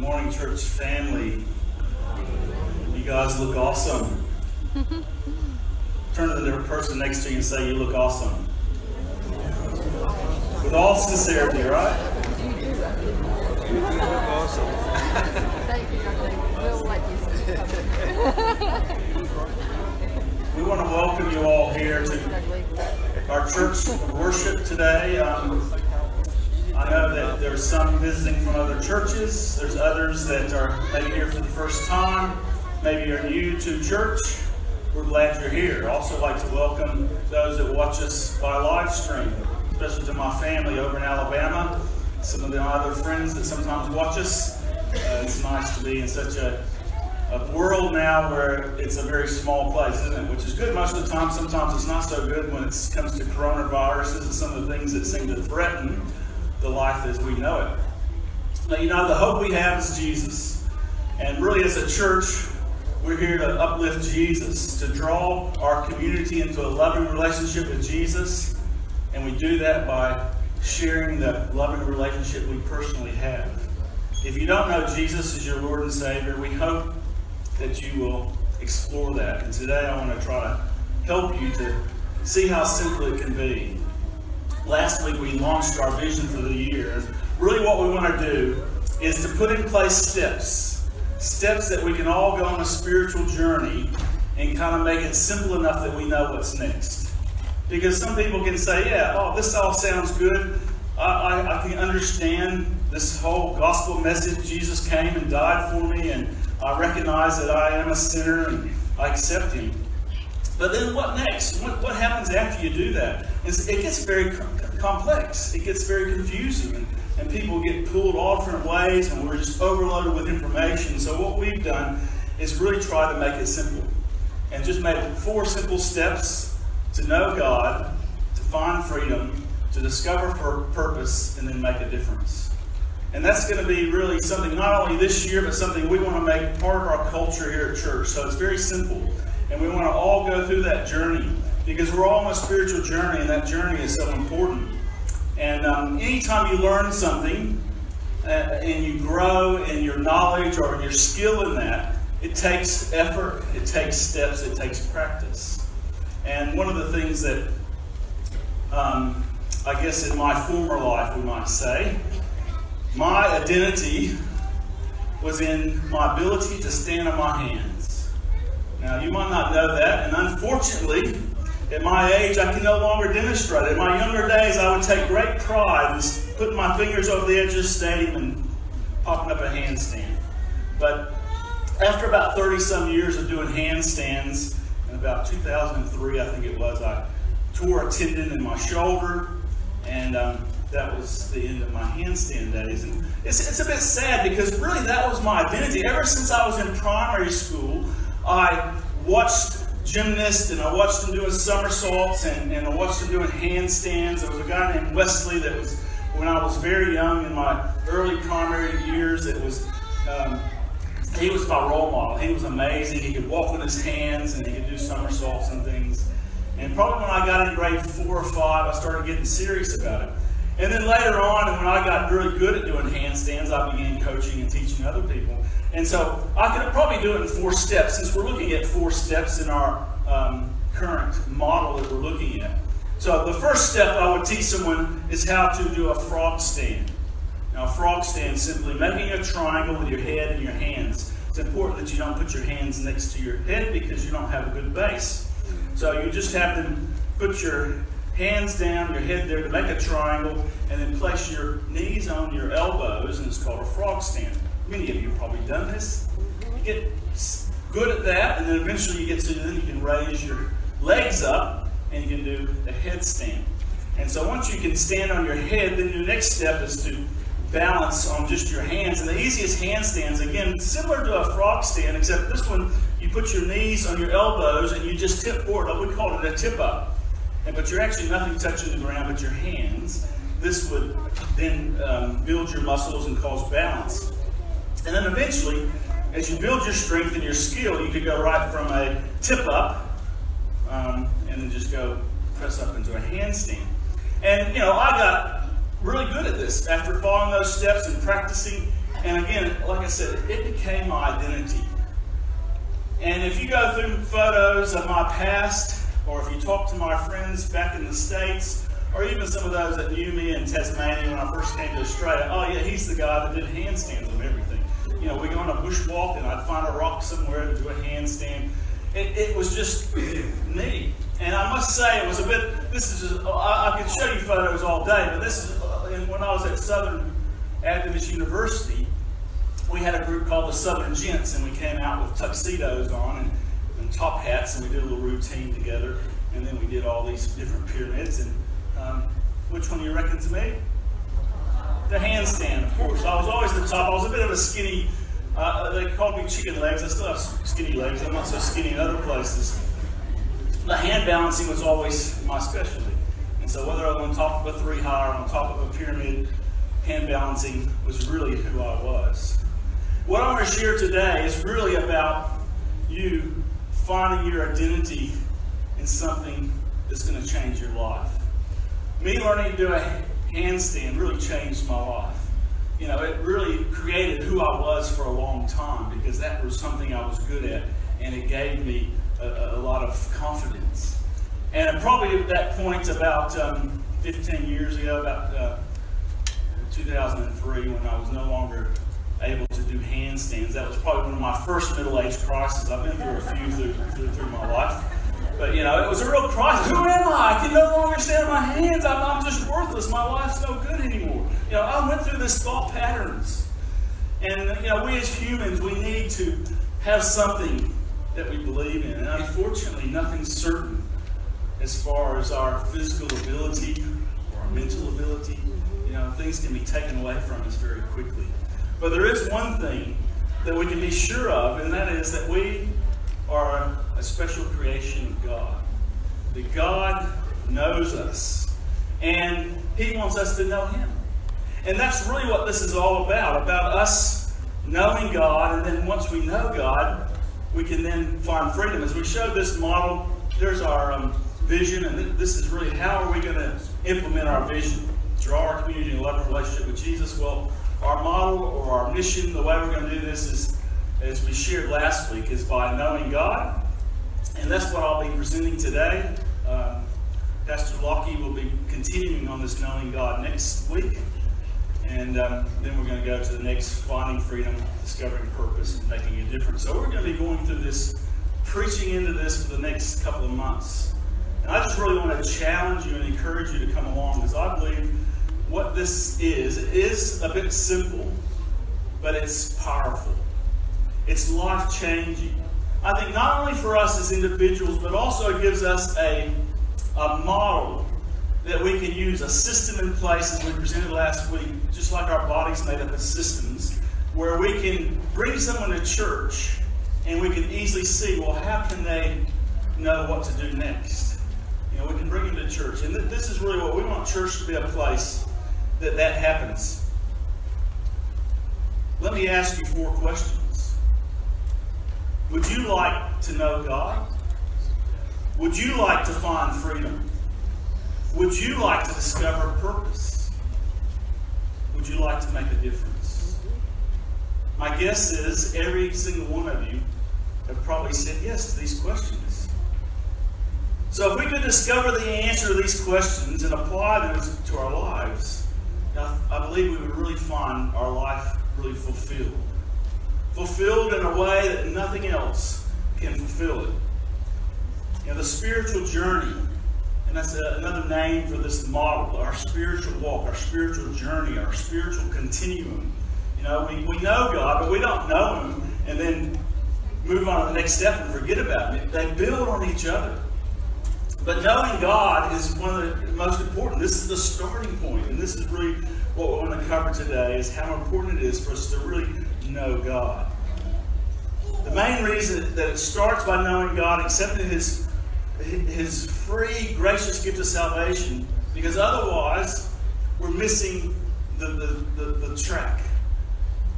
morning, church family. You guys look awesome. Turn to the person next to you and say, You look awesome. With all sincerity, right? You look awesome. Thank you, We'll let you We want to welcome you all here to our church worship today. Um, I know that there's some visiting from other churches. There's others that are maybe here for the first time. Maybe you're new to church. We're glad you're here. I Also like to welcome those that watch us by live stream, especially to my family over in Alabama. Some of the other friends that sometimes watch us. Uh, it's nice to be in such a, a world now where it's a very small place, isn't it? Which is good most of the time. Sometimes it's not so good when it comes to coronaviruses and some of the things that seem to threaten the life as we know it. Now, you know, the hope we have is Jesus. And really, as a church, we're here to uplift Jesus, to draw our community into a loving relationship with Jesus. And we do that by sharing the loving relationship we personally have. If you don't know Jesus as your Lord and Savior, we hope that you will explore that. And today I want to try to help you to see how simple it can be last week we launched our vision for the year. Really, what we want to do is to put in place steps, steps that we can all go on a spiritual journey and kind of make it simple enough that we know what's next. Because some people can say, yeah, oh, this all sounds good. I, I, I can understand this whole gospel message. Jesus came and died for me, and I recognize that I am a sinner and I accept Him. But then what next? What, what happens after you do that? It's, it gets very complex. It gets very confusing. And, and people get pulled all different ways, and we're just overloaded with information. So what we've done is really try to make it simple. And just make four simple steps to know God, to find freedom, to discover for purpose, and then make a difference. And that's going to be really something not only this year, but something we want to make part of our culture here at church. So it's very simple. And we want to all go through that journey because we're all on a spiritual journey, and that journey is so important. And um, anytime you learn something uh, and you grow in your knowledge or your skill in that, it takes effort, it takes steps, it takes practice. And one of the things that um, I guess in my former life, we might say, my identity was in my ability to stand on my hands. Now, you might not know that, and unfortunately, at my age, I can no longer demonstrate it. In my younger days, I would take great pride in putting my fingers over the edge of the stadium and popping up a handstand. But after about 30 some years of doing handstands, in about 2003, I think it was, I tore a tendon in my shoulder, and um, that was the end of my handstand days. And it's, it's a bit sad because really that was my identity. Ever since I was in primary school, I watched gymnasts and I watched them doing somersaults and, and I watched them doing handstands. There was a guy named Wesley that was, when I was very young in my early primary years, it was, um, he was my role model. He was amazing. He could walk on his hands and he could do somersaults and things. And probably when I got in grade four or five, I started getting serious about it. And then later on, when I got really good at doing handstands, I began coaching and teaching other people. And so I could probably do it in four steps, since we're looking at four steps in our um, current model that we're looking at. So the first step I would teach someone is how to do a frog stand. Now, a frog stand simply making a triangle with your head and your hands. It's important that you don't put your hands next to your head because you don't have a good base. So you just have to put your hands down, your head there to make a triangle, and then place your knees on your elbows, and it's called a frog stand. Many of you have probably done this. You get good at that, and then eventually you get to then you can raise your legs up and you can do a headstand. And so once you can stand on your head, then your next step is to balance on just your hands. And the easiest handstands, again, similar to a frog stand, except this one, you put your knees on your elbows and you just tip forward. We call it a tip up. And, but you're actually nothing touching the ground but your hands. This would then um, build your muscles and cause balance. And then eventually, as you build your strength and your skill, you could go right from a tip up um, and then just go press up into a handstand. And, you know, I got really good at this. After following those steps and practicing And again, like I said, it became my identity. And if you go through photos of my past, or if you talk to my friends back in the States, or even some of those that knew me in Tasmania when I first came to Australia, oh yeah, he's the guy that did handstands and everything. You know, we'd go on a bushwalk and I'd find a rock somewhere to do a handstand. It, it was just me. And I must say, it was a bit, this is, just, I, I could show you photos all day, but this is, uh, when I was at Southern Adventist University, we had a group called the Southern Gents, and we came out with tuxedos on and, and top hats, and we did a little routine together. And then we did all these different pyramids. And um, which one do you reckon to me? The handstand, of course. I was always the top. I was a bit of a skinny. Uh, they called me chicken legs. I still have skinny legs. I'm not so skinny in other places. The hand balancing was always my specialty. And so whether I was on top of a three high or on top of a pyramid, hand balancing was really who I was. What I want to share today is really about you finding your identity in something that's going to change your life. Me learning to do a handstand really changed my life. You know, it really created who I was for a long time because that was something I was good at and it gave me a, a lot of confidence. And probably at that point, about um, 15 years ago, about uh, 2003, when I was no longer able to do handstands. That was probably one of my first middle-age crises. I've been through a few through, through, through my life. But, you know, it was a real crisis. Who am I? I can no longer stand on my hands. I'm, I'm just worthless. My life's no good anymore. You know, I went through this thought patterns. And, you know, we as humans, we need to have something that we believe in. And unfortunately, nothing's certain as far as our physical ability or our mental ability. You know, things can be taken away from us very quickly. But there is one thing that we can be sure of, and that is that we are a special creation of God. That God knows us, and He wants us to know Him. And that's really what this is all about about us knowing God, and then once we know God, we can then find freedom. As we showed this model, there's our um, vision, and this is really how are we going to implement our vision? Draw our community and love our relationship with Jesus. Well, our model or our mission, the way we're going to do this is, as we shared last week, is by knowing God. And that's what I'll be presenting today. Um, Pastor Lockie will be continuing on this knowing God next week. And um, then we're going to go to the next finding freedom, discovering purpose, and making a difference. So we're going to be going through this, preaching into this for the next couple of months. And I just really want to challenge you and encourage you to come along because I believe what this is. Is a bit simple, but it's powerful. It's life changing. I think not only for us as individuals, but also it gives us a, a model that we can use, a system in place, as we presented last week, just like our body's made up of systems, where we can bring someone to church and we can easily see, well, how can they know what to do next? You know, we can bring them to church. And th- this is really what we want church to be a place that that happens. Let me ask you four questions. Would you like to know God? Would you like to find freedom? Would you like to discover purpose? Would you like to make a difference? My guess is every single one of you have probably said yes to these questions. So if we could discover the answer to these questions and apply them to our lives, believe we would really find our life really fulfilled. Fulfilled in a way that nothing else can fulfill it. You know, the spiritual journey, and that's a, another name for this model, our spiritual walk, our spiritual journey, our spiritual continuum. You know, we, we know God, but we don't know Him and then move on to the next step and forget about Him. They build on each other. But knowing God is one of the most important. This is the starting point, and this is really what we want to cover today is how important it is for us to really know God. The main reason that it starts by knowing God, accepting His His free, gracious gift of salvation, because otherwise we're missing the, the, the, the track.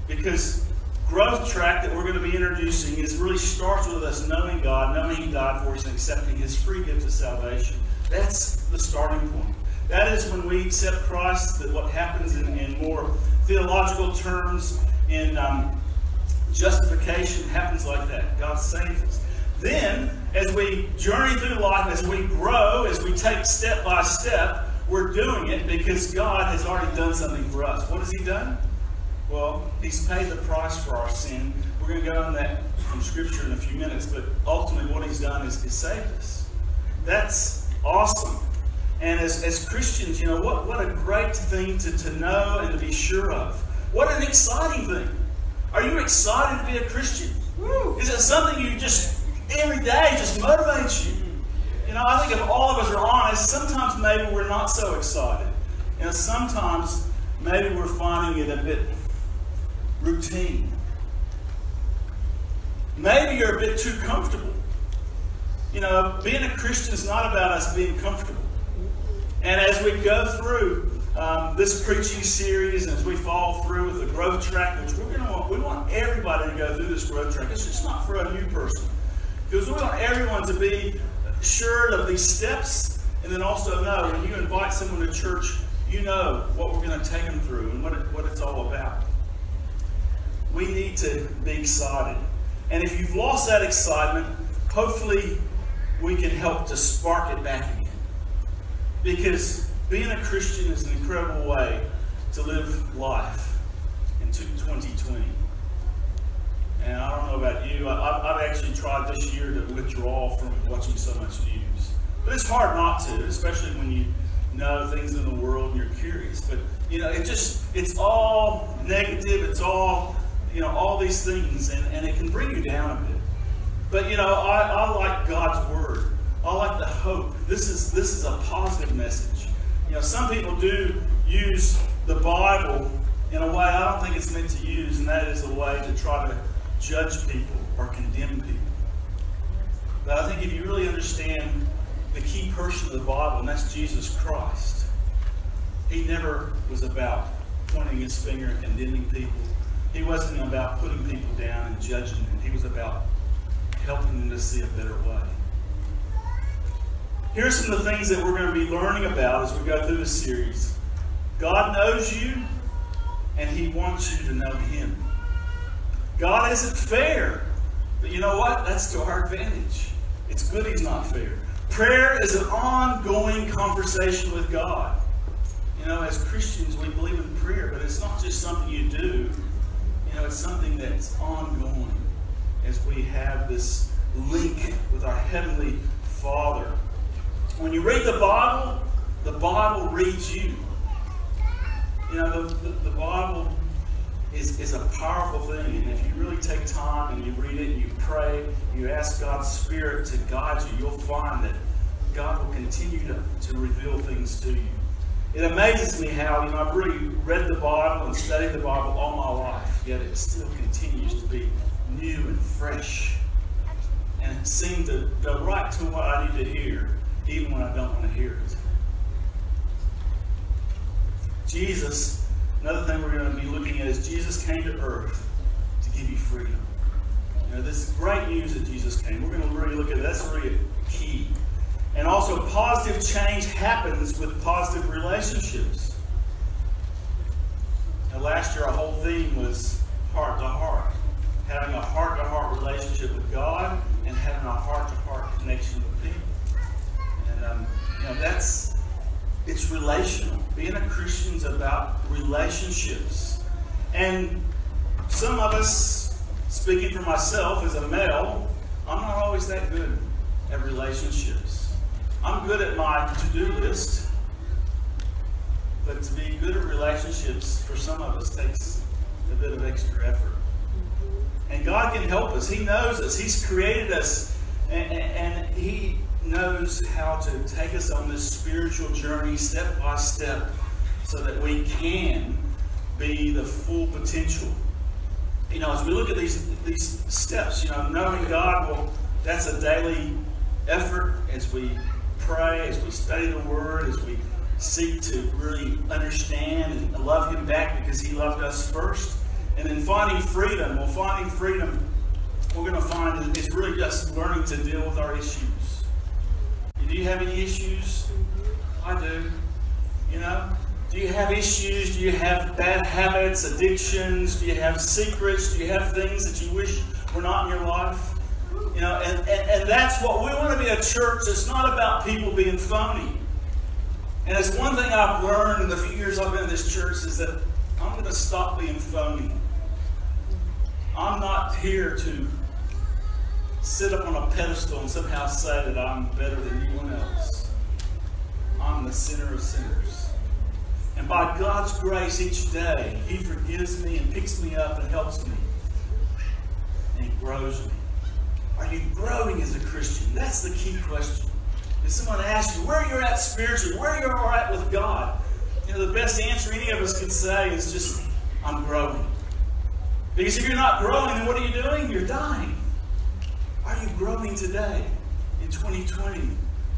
Because growth track that we're going to be introducing is really starts with us knowing God, knowing He died for us, and accepting His free gift of salvation. That's the starting point. That is when we accept Christ, that what happens in, in more theological terms in um, justification happens like that. God saves us. Then, as we journey through life, as we grow, as we take step by step, we're doing it because God has already done something for us. What has He done? Well, He's paid the price for our sin. We're going to go on that from Scripture in a few minutes, but ultimately, what He's done is He saved us. That's awesome. And as, as Christians, you know, what, what a great thing to, to know and to be sure of. What an exciting thing. Are you excited to be a Christian? Is it something you just, every day, just motivates you? You know, I think if all of us are honest, sometimes maybe we're not so excited. You know, sometimes maybe we're finding it a bit routine. Maybe you're a bit too comfortable. You know, being a Christian is not about us being comfortable. And as we go through um, this preaching series, as we fall through with the growth track, which we're going to want, we want everybody to go through this growth track. It's just not for a new person, because we want everyone to be sure of these steps, and then also know when you invite someone to church, you know what we're going to take them through and what, it, what it's all about. We need to be excited. And if you've lost that excitement, hopefully we can help to spark it back again. Because being a Christian is an incredible way to live life in 2020. And I don't know about you, I, have actually tried this year to withdraw from watching so much news. But it's hard not to, especially when you know things in the world and you're curious. But, you know, it just, it's all negative, it's all, you know, all these things, and, and it can bring you down a bit. But, you know, I, I like God's Word. I like the hope. This is this is a positive message. You know, some people do use the Bible in a way I don't think it's meant to use, and that is a way to try to judge people or condemn people. But I think if you really understand the key person of the Bible, and that's Jesus Christ, he never was about pointing his finger and condemning people. He wasn't about putting people down and judging them. He was about helping them to see a better way. Here's some of the things that we're going to be learning about as we go through this series. God knows you, and He wants you to know Him. God isn't fair, but you know what? That's to our advantage. It's good He's not fair. Prayer is an ongoing conversation with God. You know, as Christians, we believe in prayer, but it's not just something you do. You know, it's something that's ongoing as we have this link with our Heavenly Father. When you read the Bible, the Bible reads you. You know, the, the, the Bible is, is a powerful thing. And if you really take time and you read it and you pray, you ask God's Spirit to guide you, you'll find that God will continue to, to reveal things to you. It amazes me how, you know, I've really read the Bible and studied the Bible all my life, yet it still continues to be new and fresh. And it to go right to what I need to hear even when I don't want to hear it. Jesus, another thing we're going to be looking at is Jesus came to earth to give you freedom. You know, this is great news that Jesus came. We're going to really look at that's really key. And also, positive change happens with positive relationships. Now, last year, our whole theme was heart to heart. Having a heart to heart relationship with God and having a heart to heart connection that's it's relational. Being a Christian is about relationships. And some of us, speaking for myself as a male, I'm not always that good at relationships. I'm good at my to-do list, but to be good at relationships for some of us takes a bit of extra effort. And God can help us. He knows us. He's created us, and, and He knows how to take us on this spiritual journey step by step so that we can be the full potential. You know, as we look at these these steps, you know, knowing God, well, that's a daily effort as we pray, as we study the Word, as we seek to really understand and love Him back because He loved us first. And then finding freedom. Well, finding freedom, we're going to find it's really just learning to deal with our issues do you have any issues? I do. You know, Do you have issues? Do you have bad habits, addictions? Do you have secrets? Do you have things that you wish were not in your life? You know, and, and, and that's what we want to be a church that's not about people being phony. And it's one thing I've learned in the few years I've been in this church is that I'm going to stop being phony. I'm not here to sit up on a pedestal and somehow say that I'm better than anyone else. I'm the sinner of sinners. And by God's grace each day, He forgives me and picks me up and helps me. And He grows me. Are you growing as a Christian? That's the key question. If someone asks you where you're at spiritually, where you're at with God, you know, the best answer any of us could say is just, I'm growing. Because if you're not growing, then what are you doing? You're dying. Are you growing today in 2020,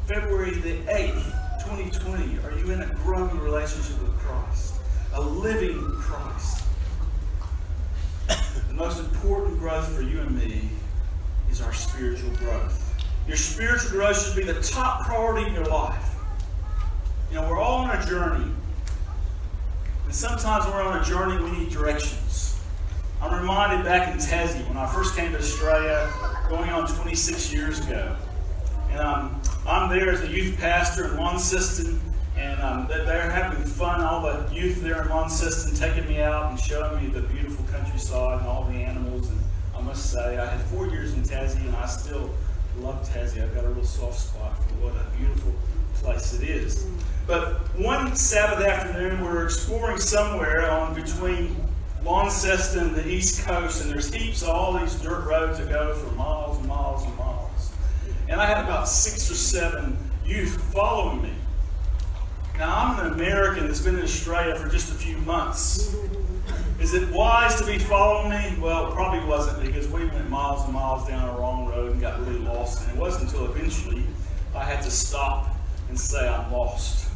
February the 8th, 2020? Are you in a growing relationship with Christ? A living Christ? the most important growth for you and me is our spiritual growth. Your spiritual growth should be the top priority in your life. You know, we're all on a journey. And sometimes we're on a journey, we need directions. I'm reminded back in Tassie when I first came to Australia, going on 26 years ago. And um, I'm there as a youth pastor in Launceston, and um, they're having fun. All the youth there in Launceston taking me out and showing me the beautiful countryside and all the animals. And I must say, I had four years in Tassie, and I still love Tassie. I've got a real soft spot for what a beautiful place it is. But one Sabbath afternoon, we were exploring somewhere on between Launceston the East Coast, and there's heaps of all these dirt roads that go for miles and miles and miles. And I had about six or seven youth following me. Now, I'm an American that's been in Australia for just a few months. Is it wise to be following me? Well, it probably wasn't because we went miles and miles down a wrong road and got really lost. And it wasn't until eventually I had to stop and say, I'm lost.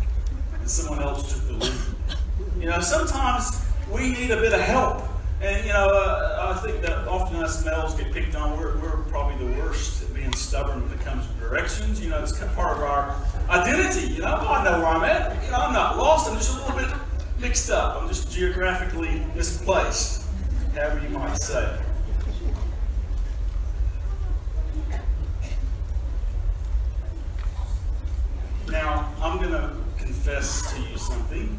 And someone else took the lead. You know, sometimes we need a bit of help. And, you know, uh, I think that often us males get picked on. We're, we're probably the worst at being stubborn when it comes to directions. You know, it's kind of part of our identity. You know, I know where I'm at. You know, I'm not lost. I'm just a little bit mixed up. I'm just geographically misplaced, however you might say. Now, I'm going to confess to you something,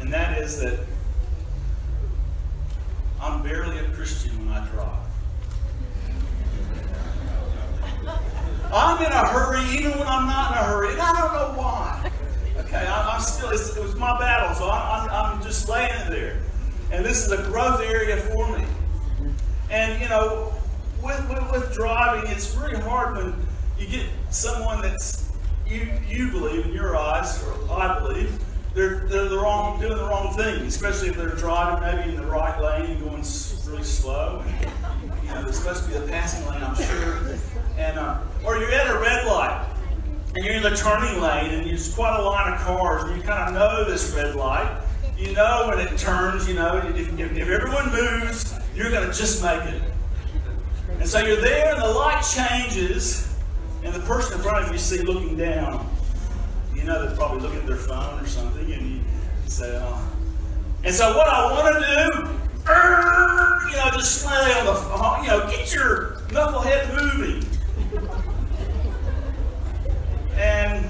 and that is that I'm barely a Christian when I drive. I'm in a hurry even when I'm not in a hurry, and I don't know why. Okay, I, am still, it was my battle, so I, I'm, I'm just laying there. And this is a growth area for me. And, you know, with, with, with driving, it's really hard when you get someone that's, you, you believe in your eyes, or I believe, they're, they're the wrong, doing the wrong thing, especially if they're driving maybe in the right lane and going really slow. You know, there's supposed to be a passing lane, I'm sure. And, uh, or you're at a red light and you're in the turning lane, and there's quite a line of cars, and you kind of know this red light. You know when it turns, you know, if, if, if everyone moves, you're going to just make it. And so you're there, and the light changes, and the person in front of you see looking down. You know they're probably looking at their phone or something, and you say, oh. And so what I want to do, er, you know, just lay on the, phone, uh, you know, get your knucklehead moving. And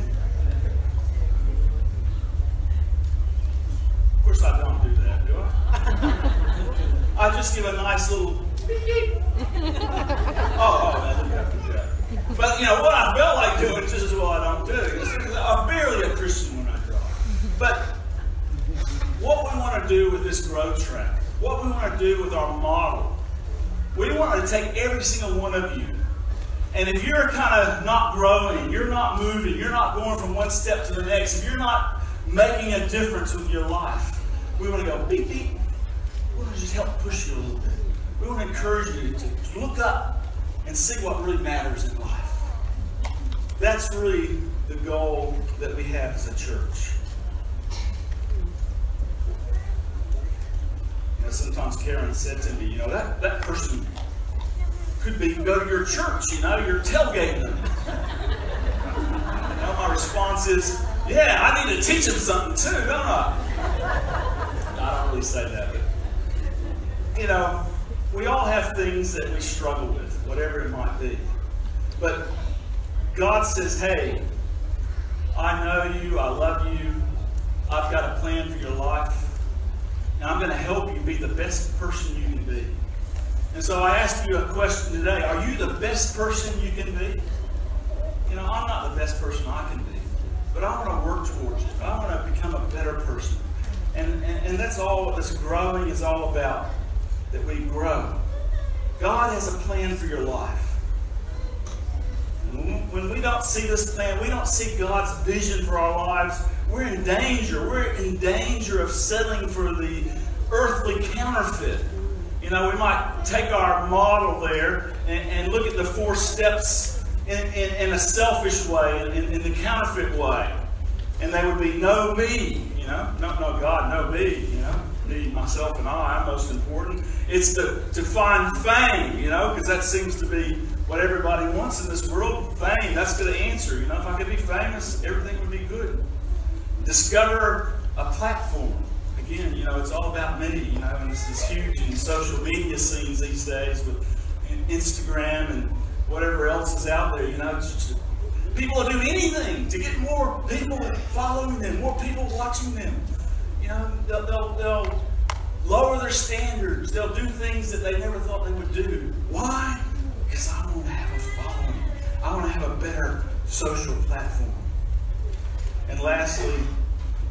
of course, I don't do that, do I? I just give a nice little Oh, oh, I didn't. But you know what I felt like doing just as well I don't do it. I'm barely a Christian when I drive. But what we want to do with this growth track, what we want to do with our model, we want to take every single one of you and if you're kind of not growing, you're not moving, you're not going from one step to the next, if you're not making a difference with your life, we want to go beep beep. We want to just help push you a little bit. We want to encourage you to look up and see what really matters in life. That's really the goal that we have as a church. You know, sometimes Karen said to me, you know, that, that person could be go to your church, you know, you're tailgating them. you know, my response is, Yeah, I need to teach them something too, don't I? I don't really say that, but you know, we all have things that we struggle with, whatever it might be. But God says, hey, I know you, I love you, I've got a plan for your life, and I'm going to help you be the best person you can be. And so I ask you a question today Are you the best person you can be? You know, I'm not the best person I can be, but I want to work towards it. I want to become a better person. And, and, and that's all this growing is all about that we grow. God has a plan for your life. When we don't see this plan, we don't see God's vision for our lives, we're in danger. We're in danger of settling for the earthly counterfeit. You know, we might take our model there and, and look at the four steps in, in, in a selfish way, in, in, the counterfeit way. And they would be no me, you know, no, know God, no me, you know, me, myself, and I, I'm most important. It's to, to find fame, you know, because that seems to be what everybody wants in this world. Fame, that's the answer. You know, if I could be famous, everything would be good. Discover a platform again, you know, it's all about me, you know, and this is huge in social media scenes these days with Instagram and whatever else is out there, you know. People will do anything to get more people following them, more people watching them. You know, they'll, they'll, they'll lower their standards. They'll do things that they never thought they would do. Why? Because I want to have a following. I want to have a better social platform. And lastly,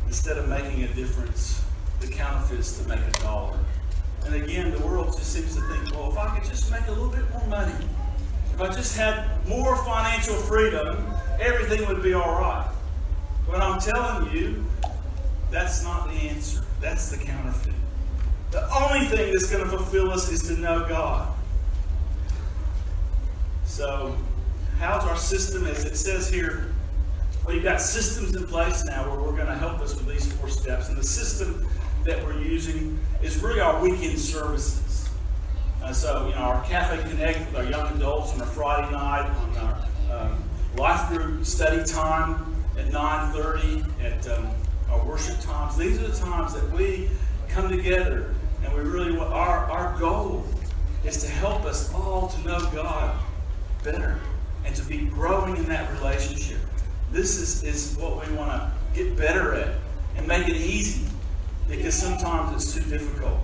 instead of making a difference, the counterfeits to make a dollar. And again, the world just seems to think, well, if I could just make a little bit more money, if I just had more financial freedom, everything would be all right. But I'm telling you, that's not the answer. That's the counterfeit. The only thing that's going to fulfill us is to know God. So, how's our system? As it says here, we've got systems in place now where we're going to help us with these four steps. And the system that we're using is really our weekend services. Uh, so, you know, our Cafe Connect with our young adults on a Friday night, on our um, life group study time at 9.30, at um, our worship times. These are the times that we come together and we really, our, our goal is to help us all to know God better and to be growing in that relationship. This is, is what we want to get better at and make it easy because sometimes it's too difficult.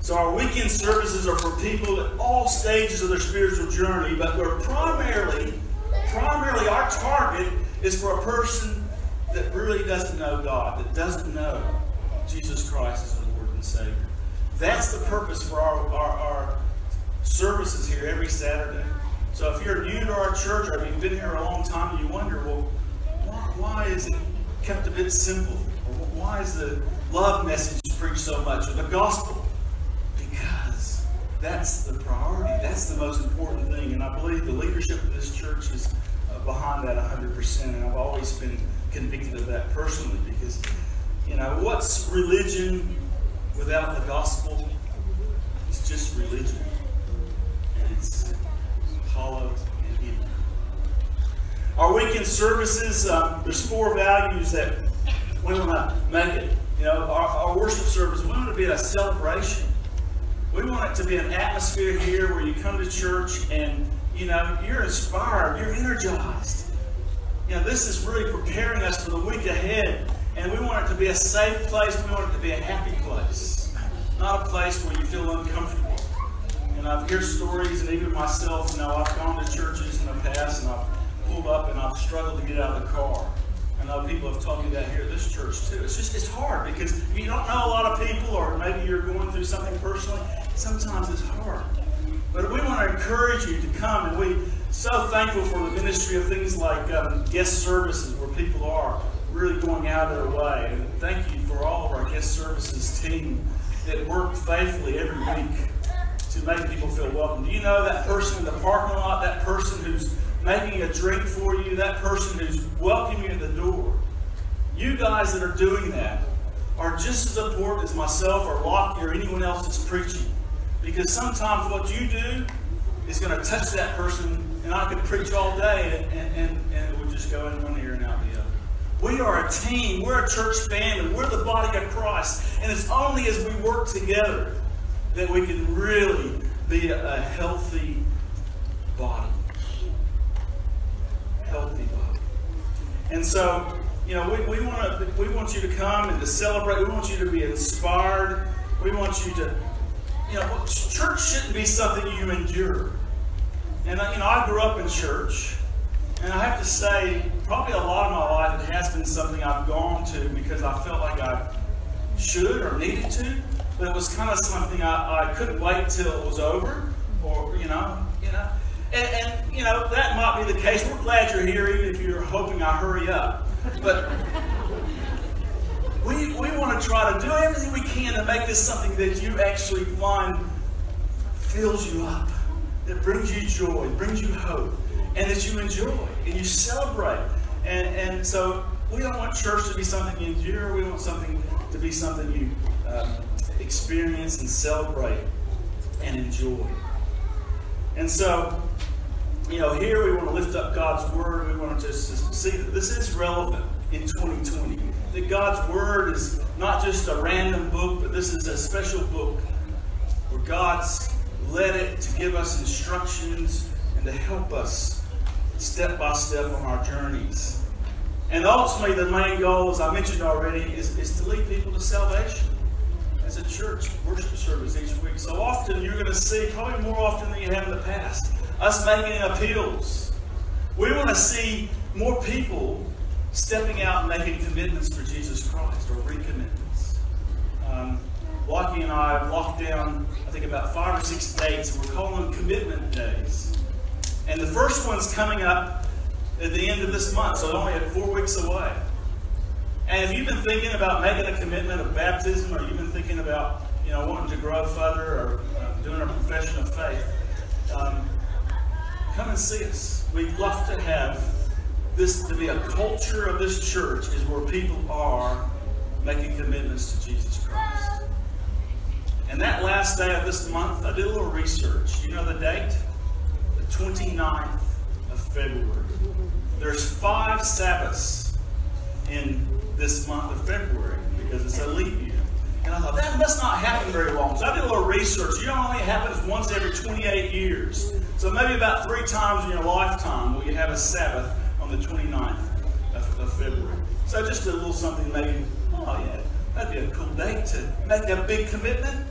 So our weekend services are for people at all stages of their spiritual journey, but we're primarily, primarily our target is for a person that really doesn't know God, that doesn't know Jesus Christ as the Lord and Savior. That's the purpose for our, our, our services here every Saturday. So if you're new to our church or if you've been here a long time and you wonder, well, why, why is it kept a bit simple? Or why is the love message preached so much or the gospel? Because that's the priority. That's the most important thing. And I believe the leadership of this church is uh, behind that 100%. And I've always been convicted of that personally because, you know, what's religion without the gospel? It's just religion. And it's Our weekend services, um, there's four values that we want to make it. You know, our, our worship service, we want to be a celebration. We want it to be an atmosphere here where you come to church and, you know, you're inspired, you're energized. You know, this is really preparing us for the week ahead. And we want it to be a safe place. We want it to be a happy place. Not a place where you feel uncomfortable. I've heard stories, and even myself, you know, I've gone to churches in the past and I've pulled up and I've struggled to get out of the car. And other people have told me that here at this church too. It's just it's hard because you don't know a lot of people or maybe you're going through something personally, sometimes it's hard. But we want to encourage you to come, and we so thankful for the ministry of things like um, guest services where people are really going out of their way. And thank you for all of our guest services team that work faithfully every week to make people feel welcome. Do you know that person in the parking lot, that person who's making a drink for you, that person who's welcoming you at the door? You guys that are doing that are just as important as myself or Lockie or anyone else that's preaching. Because sometimes what you do is going to touch that person, and I could preach all day, and, and, and it would just go in one ear and out the other. We are a team. We're a church family. We're the body of Christ. And it's only as we work together that we can really be a, healthy body. Healthy body. And so, you know, we, we want to we want you to come and to celebrate. We want you to be inspired. We want you to, you know, church shouldn't be something you endure. And you know, I grew up in church, and I have to say, probably a lot of my life it has been something I've gone to because I felt like I should or needed to, but it was kind of something I, I couldn't wait till it was over, or you know, you know. And, and, you know, that might be the case. We're glad you're here, even if you're hoping I hurry up. But we, we want to try to do everything we can to make this something that you actually find fills you up, that brings you joy, brings you hope, and that you enjoy and you celebrate. And, and so we don't want church to be something you endure. We want something to be something you um, experience and celebrate and enjoy. And so, you know, here we want to lift up God's Word. We want to just see that this is relevant in 2020. That God's Word is not just a random book, but this is a special book where God's led it to give us instructions and to help us step by step on our journeys. And ultimately, the main goal, as I mentioned already, is, is to lead people to salvation church worship service each week. So often you're going to see, probably more often than you have in the past, us making appeals. We want to see more people stepping out and making commitments for Jesus Christ or recommitments. Um, Lockie and I have locked down, I think, about five or six dates, we're calling them commitment days. And the first one's coming up at the end of this month, so only four weeks away. And if you've been thinking about making a commitment of baptism, or you've been thinking about, you know, wanting to grow further, or uh, doing a profession of faith, um, come and see us. We'd love to have this to be a culture of this church is where people are making commitments to Jesus Christ. And that last day of this month, I did a little research. You know the date? The 29th of February. There's five Sabbaths in this month of February because it's a leap year. And I thought, that must not happen very long. So I did a little research. You know, it only happens once every 28 years. So maybe about three times in your lifetime will you have a Sabbath on the 29th of, of February. So just a little something maybe, oh yeah, that'd be a cool date to make a big commitment.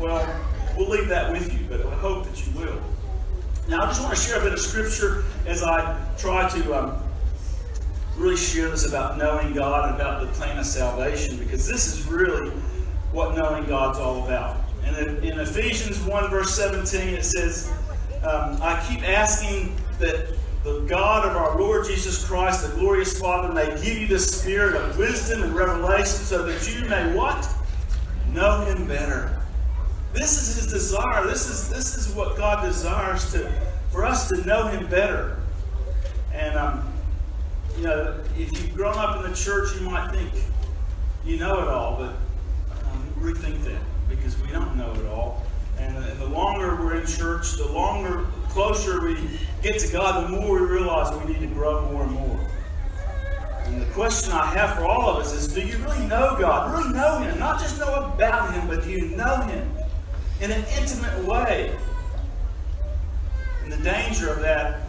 Well, we'll leave that with you, but I hope that you will. Now, I just want to share a bit of scripture as I try to um, really share this about knowing God and about the plan of salvation, because this is really what knowing God's all about. And in, Ephesians 1, verse 17, it says, um, I keep asking that the God of our Lord Jesus Christ, the glorious Father, may give you the spirit of wisdom and revelation so that you may what? Know him better. This is his desire. This is this is what God desires to for us to know him better. And um, you know, if you've grown up in the church, you might think you know it all, but um, rethink that because we don't know it all. And, and the longer we're in church, the longer, closer we get to God, the more we realize we need to grow more and more. And the question I have for all of us is do you really know God? Really know Him? Not just know about Him, but do you know Him in an intimate way? And the danger of that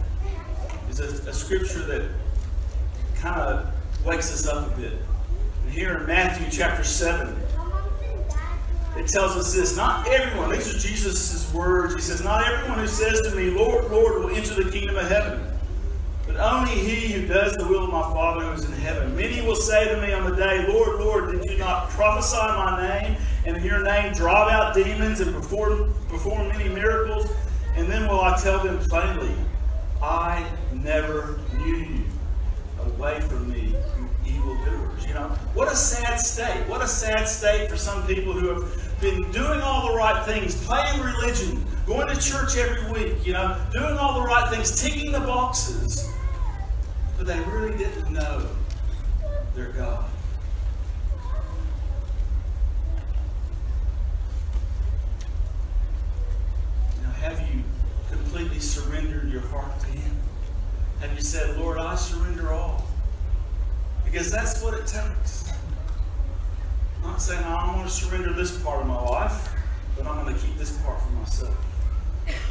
is a, a scripture that kind of wakes us up a bit. And here in Matthew chapter 7, it tells us this not everyone, these are Jesus' words. He says, Not everyone who says to me, Lord, Lord, will enter the kingdom of heaven, but only he who does the will of my Father who is in heaven. Many will say to me on the day, Lord, Lord, did you not prophesy my name, and in your name drive out demons and perform, perform many miracles? And then will I tell them plainly, I never knew you. Away from me, you evildoers. You know, what a sad state. What a sad state for some people who have been doing all the right things, playing religion, going to church every week, you know, doing all the right things, ticking the boxes, but they really didn't know their God. Know, have you completely surrendered your heart to Him? Have you said, Lord, I surrender all? Because that's what it takes. I'm not saying I'm going to surrender this part of my life, but I'm going to keep this part for myself.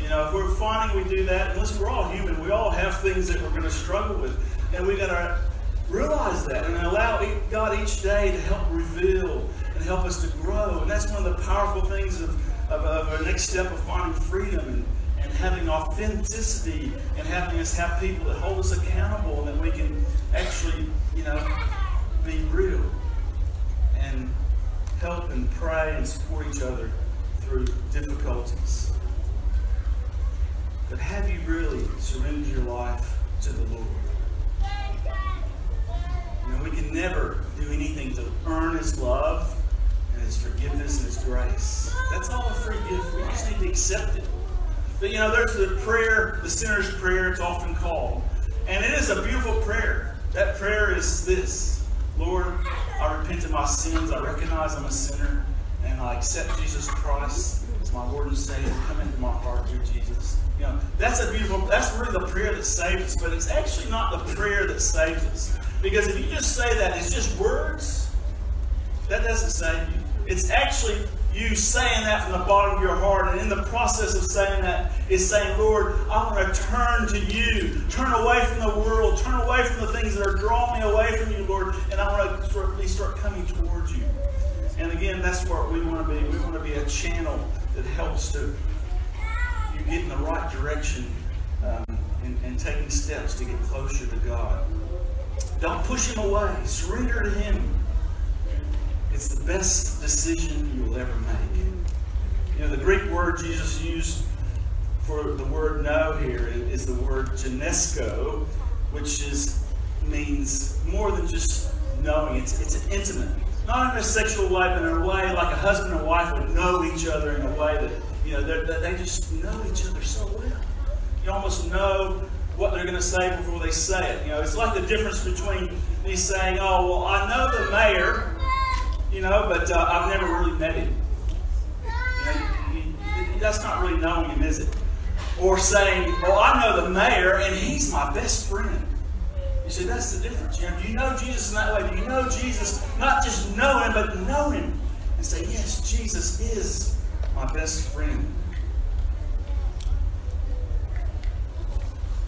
You know, if we're finding we do that, and listen, we're all human. We all have things that we're going to struggle with. And we got to realize that and allow God each day to help reveal and help us to grow. And that's one of the powerful things of, of, of our next step of finding freedom and, and having authenticity and having us have people that hold us accountable and that we can actually, you know, be real and help and pray and support each other through difficulties. But have you really surrendered your life to the Lord? You know, we can never do anything to earn His love and His forgiveness and His grace. That's all a free gift. We just need to accept it. But you know, there's the prayer, the sinner's prayer, it's often called. And it is a beautiful prayer. That prayer is this Lord, I repent of my sins. I recognize I'm a sinner. And I accept Jesus Christ as my Lord and Savior. Come into my heart, dear Jesus. You know, that's a beautiful, that's really the prayer that saves us, but it's actually not the prayer that saves us. Because if you just say that, it's just words, that doesn't save you. It's actually you saying that from the bottom of your heart, and in the process of saying that, is saying, Lord, I want to turn to you, turn away from the world, turn away from the things that are drawing me away from you, Lord, and I want to start, start coming towards you. And again, that's where we want to be. We want to be a channel that helps to you get in the right direction um, and, and taking steps to get closer to God. Don't push him away. Surrender to him. It's the best decision you will ever make. You know, the Greek word Jesus used for the word know here is the word ginosko, which is means more than just knowing. It's, it's an intimate. Not in a sexual way, but in a way like a husband and wife would know each other in a way that, you know, they just know each other so well. You almost know what they're going to say before they say it. You know, it's like the difference between me saying, oh, well, I know the mayor, you know, but uh, I've never really met him. You know, you, you, that's not really knowing him, is it? Or saying, well, I know the mayor, and he's my best friend. You see, that's the difference. You know, do you know Jesus in that way? Do you know Jesus? Not just know him, but know him. And say, yes, Jesus is my best friend.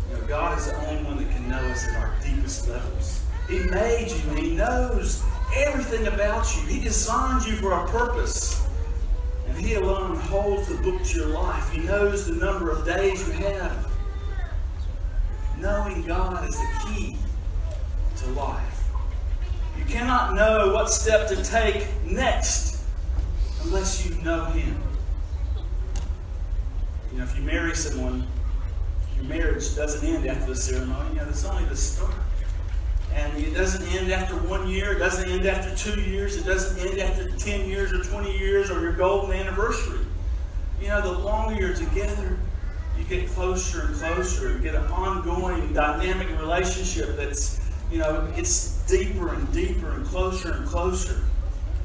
You know, God is the only one that can know us at our deepest levels. He made you, and He knows everything about you. He designed you for a purpose. And He alone holds the book to your life. He knows the number of days you have. Knowing God is the key to life. You cannot know what step to take next unless you know Him. You know, if you marry someone, your marriage doesn't end after the ceremony. You know, it's only the start. And it doesn't end after one year. It doesn't end after two years. It doesn't end after 10 years or 20 years or your golden anniversary. You know, the longer you're together, you get closer and closer. You get an ongoing, dynamic relationship that's, you know, it's deeper and deeper and closer and closer.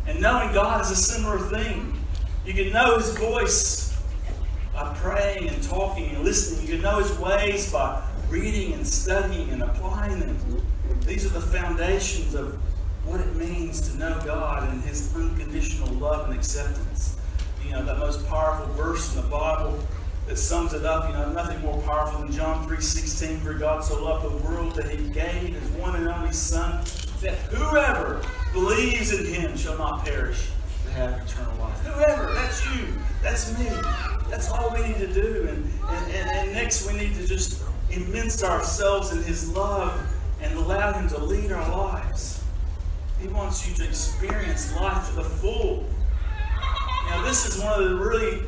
And knowing God is a similar thing. You can know His voice by praying and talking and listening. You can know His ways by reading and studying and applying them. These are the foundations of what it means to know God and His unconditional love and acceptance. You know, that most powerful verse in the Bible that sums it up, you know, nothing more powerful than John 3.16, for God so loved the world that He gave His one and only Son, that whoever believes in Him shall not perish, but have eternal life. Whoever, that's you, that's me. That's all we need to do. And, and, and, and next we need to just immense ourselves in His love and allow Him to lead our lives. He wants you to experience life to the full. Now, this is one of the really,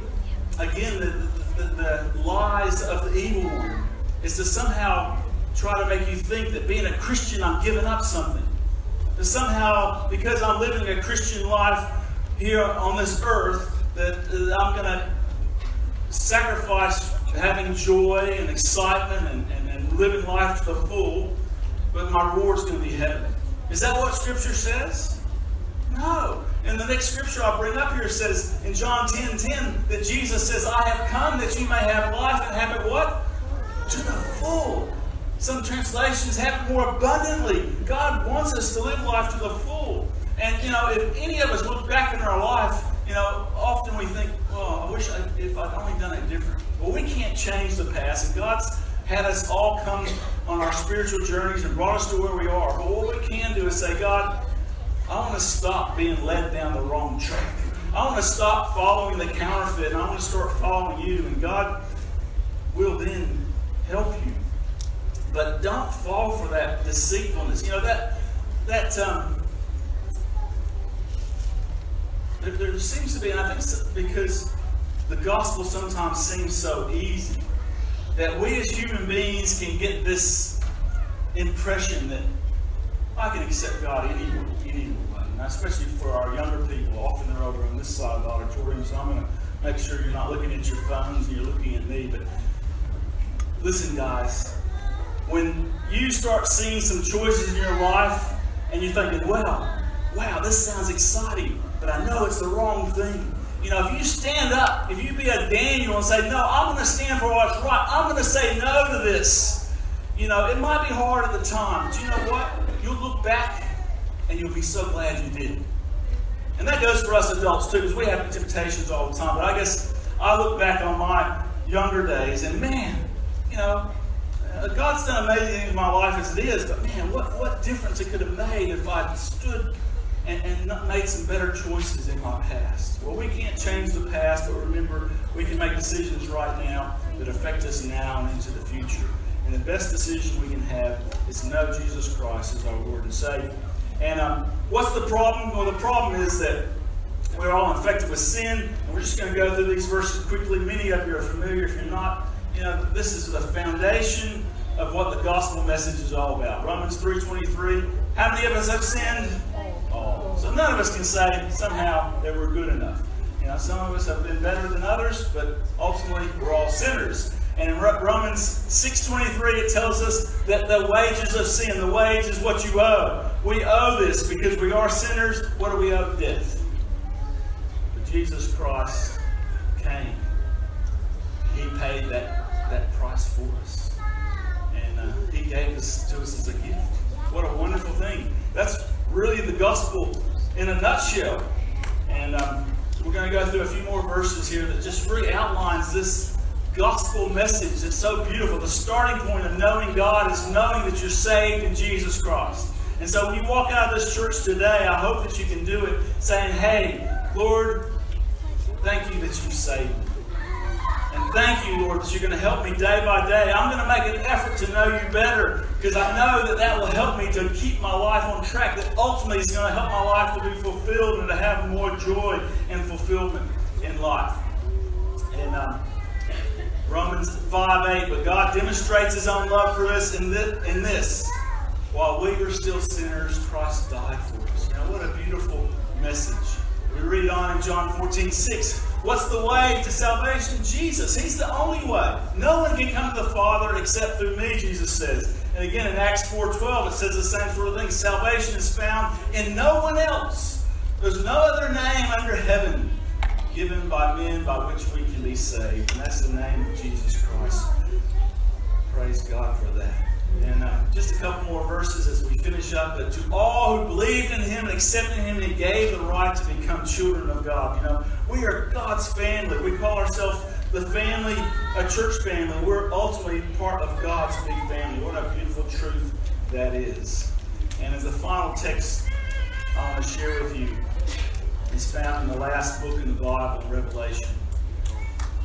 again, the, the, the lies of the evil one is to somehow try to make you think that being a Christian, I'm giving up something. That somehow, because I'm living a Christian life here on this earth, that, I'm going to sacrifice having joy and excitement and, and, and living life to the full but my reward's going to be heaven. Is that what Scripture says? No. And the next scripture I'll bring up here says in John 10 10 that Jesus says, I have come that you may have life and have it what? To the full. Some translations have it more abundantly. God wants us to live life to the full. And you know, if any of us look back in our life, you know, often we think, "Well, I wish I, if I'd only done it different." Well, we can't change the past, and God's had us all come on our spiritual journeys and brought us to where we are. But what we can do is say, God, I want to stop being led down the wrong track. I want to stop following the counterfeit, and I want to start following you. And God will then help you. But don't fall for that deceitfulness. You know that that um, there, there seems to be, and I think because the gospel sometimes seems so easy that we as human beings can get this impression that I can accept God any, any way. And especially for our younger people, often they're over on this side of the auditorium, so I'm going to make sure you're not looking at your phones and you're looking at me. But listen, guys, when you start seeing some choices in your life and you're thinking, wow, wow, this sounds exciting, but I know it's the wrong thing. You know, if you stand up, if you be a Daniel and say, no, I'm going to stand for what's right, I'm going to say no to this. You know, it might be hard at the time, but you know what? You'll look back and you'll be so glad you did. And that goes for us adults too, because we have temptations all the time. But I guess I look back on my younger days and man, you know, uh, God's done amazing things in my life as it is, but man, what, what difference it could have made if I'd stood and, and made some better choices in my past. Well, we can't change the past, but remember, we can make decisions right now that affect us now and into the future. And the best decision we can have is to know Jesus Christ as our Lord and Savior. And um, what's the problem? Well, the problem is that we're all infected with sin. And we're just going to go through these verses quickly. Many of you are familiar. If you're not, you know, this is the foundation of what the gospel message is all about. Romans 3.23. How many of us have sinned? So none of us can say somehow that we're good enough. You know, some of us have been better than others, but ultimately we're all sinners. And in Romans 6.23 it tells us that the wages of sin, the wage is what you owe. We owe this because we are sinners. What do we owe? Death. But Jesus Christ came. He paid that, that price for us. And uh, He gave us to us as a gift. What a wonderful thing. That's really the gospel in a nutshell. And um, we're going to go through a few more verses here that just really outlines this gospel message that's so beautiful. The starting point of knowing God is knowing that you're saved in Jesus Christ. And so when you walk out of this church today, I hope that you can do it saying, Hey, Lord, thank you that you've saved me. Thank you, Lord, that you're going to help me day by day. I'm going to make an effort to know you better because I know that that will help me to keep my life on track. That ultimately is going to help my life to be fulfilled and to have more joy and fulfillment in life. And um, Romans 5 8, but God demonstrates his own love for us in this, in this. While we were still sinners, Christ died for us. Now, what a beautiful message. We read on in John 14 6. What's the way to salvation? Jesus. He's the only way. No one can come to the Father except through me, Jesus says. And again in Acts 4.12 it says the same sort of thing. Salvation is found in no one else. There's no other name under heaven given by men by which we can be saved. And that's the name of Jesus Christ. Praise God for that. And uh, just a couple more verses as we finish up. But to all who believed in Him and accepted Him, He gave the right to become children of God. You know, we are God's family. We call ourselves the family, a church family. We're ultimately part of God's big family. What a beautiful truth that is. And as the final text I want to share with you is found in the last book in the Bible, Revelation.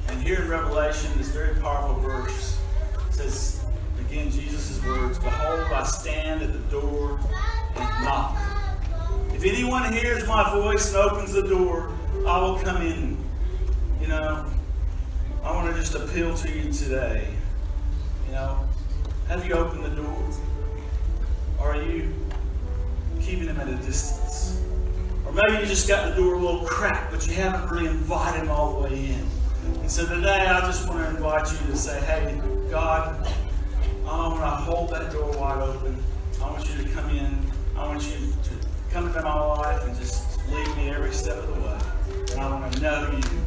And here in Revelation, this very powerful verse says, again, Jesus' words, Behold, I stand at the door and knock. If anyone hears my voice and opens the door, I will come in. You know, I want to just appeal to you today. You know, have you opened the door? Or are you keeping him at a distance? Or maybe you just got the door a little cracked, but you haven't really invited him all the way in. And so today I just want to invite you to say, hey, God, Oh, I want to hold that door wide open. I want you to come in. I want you to come into my life and just lead me every step of the way. And I want to know you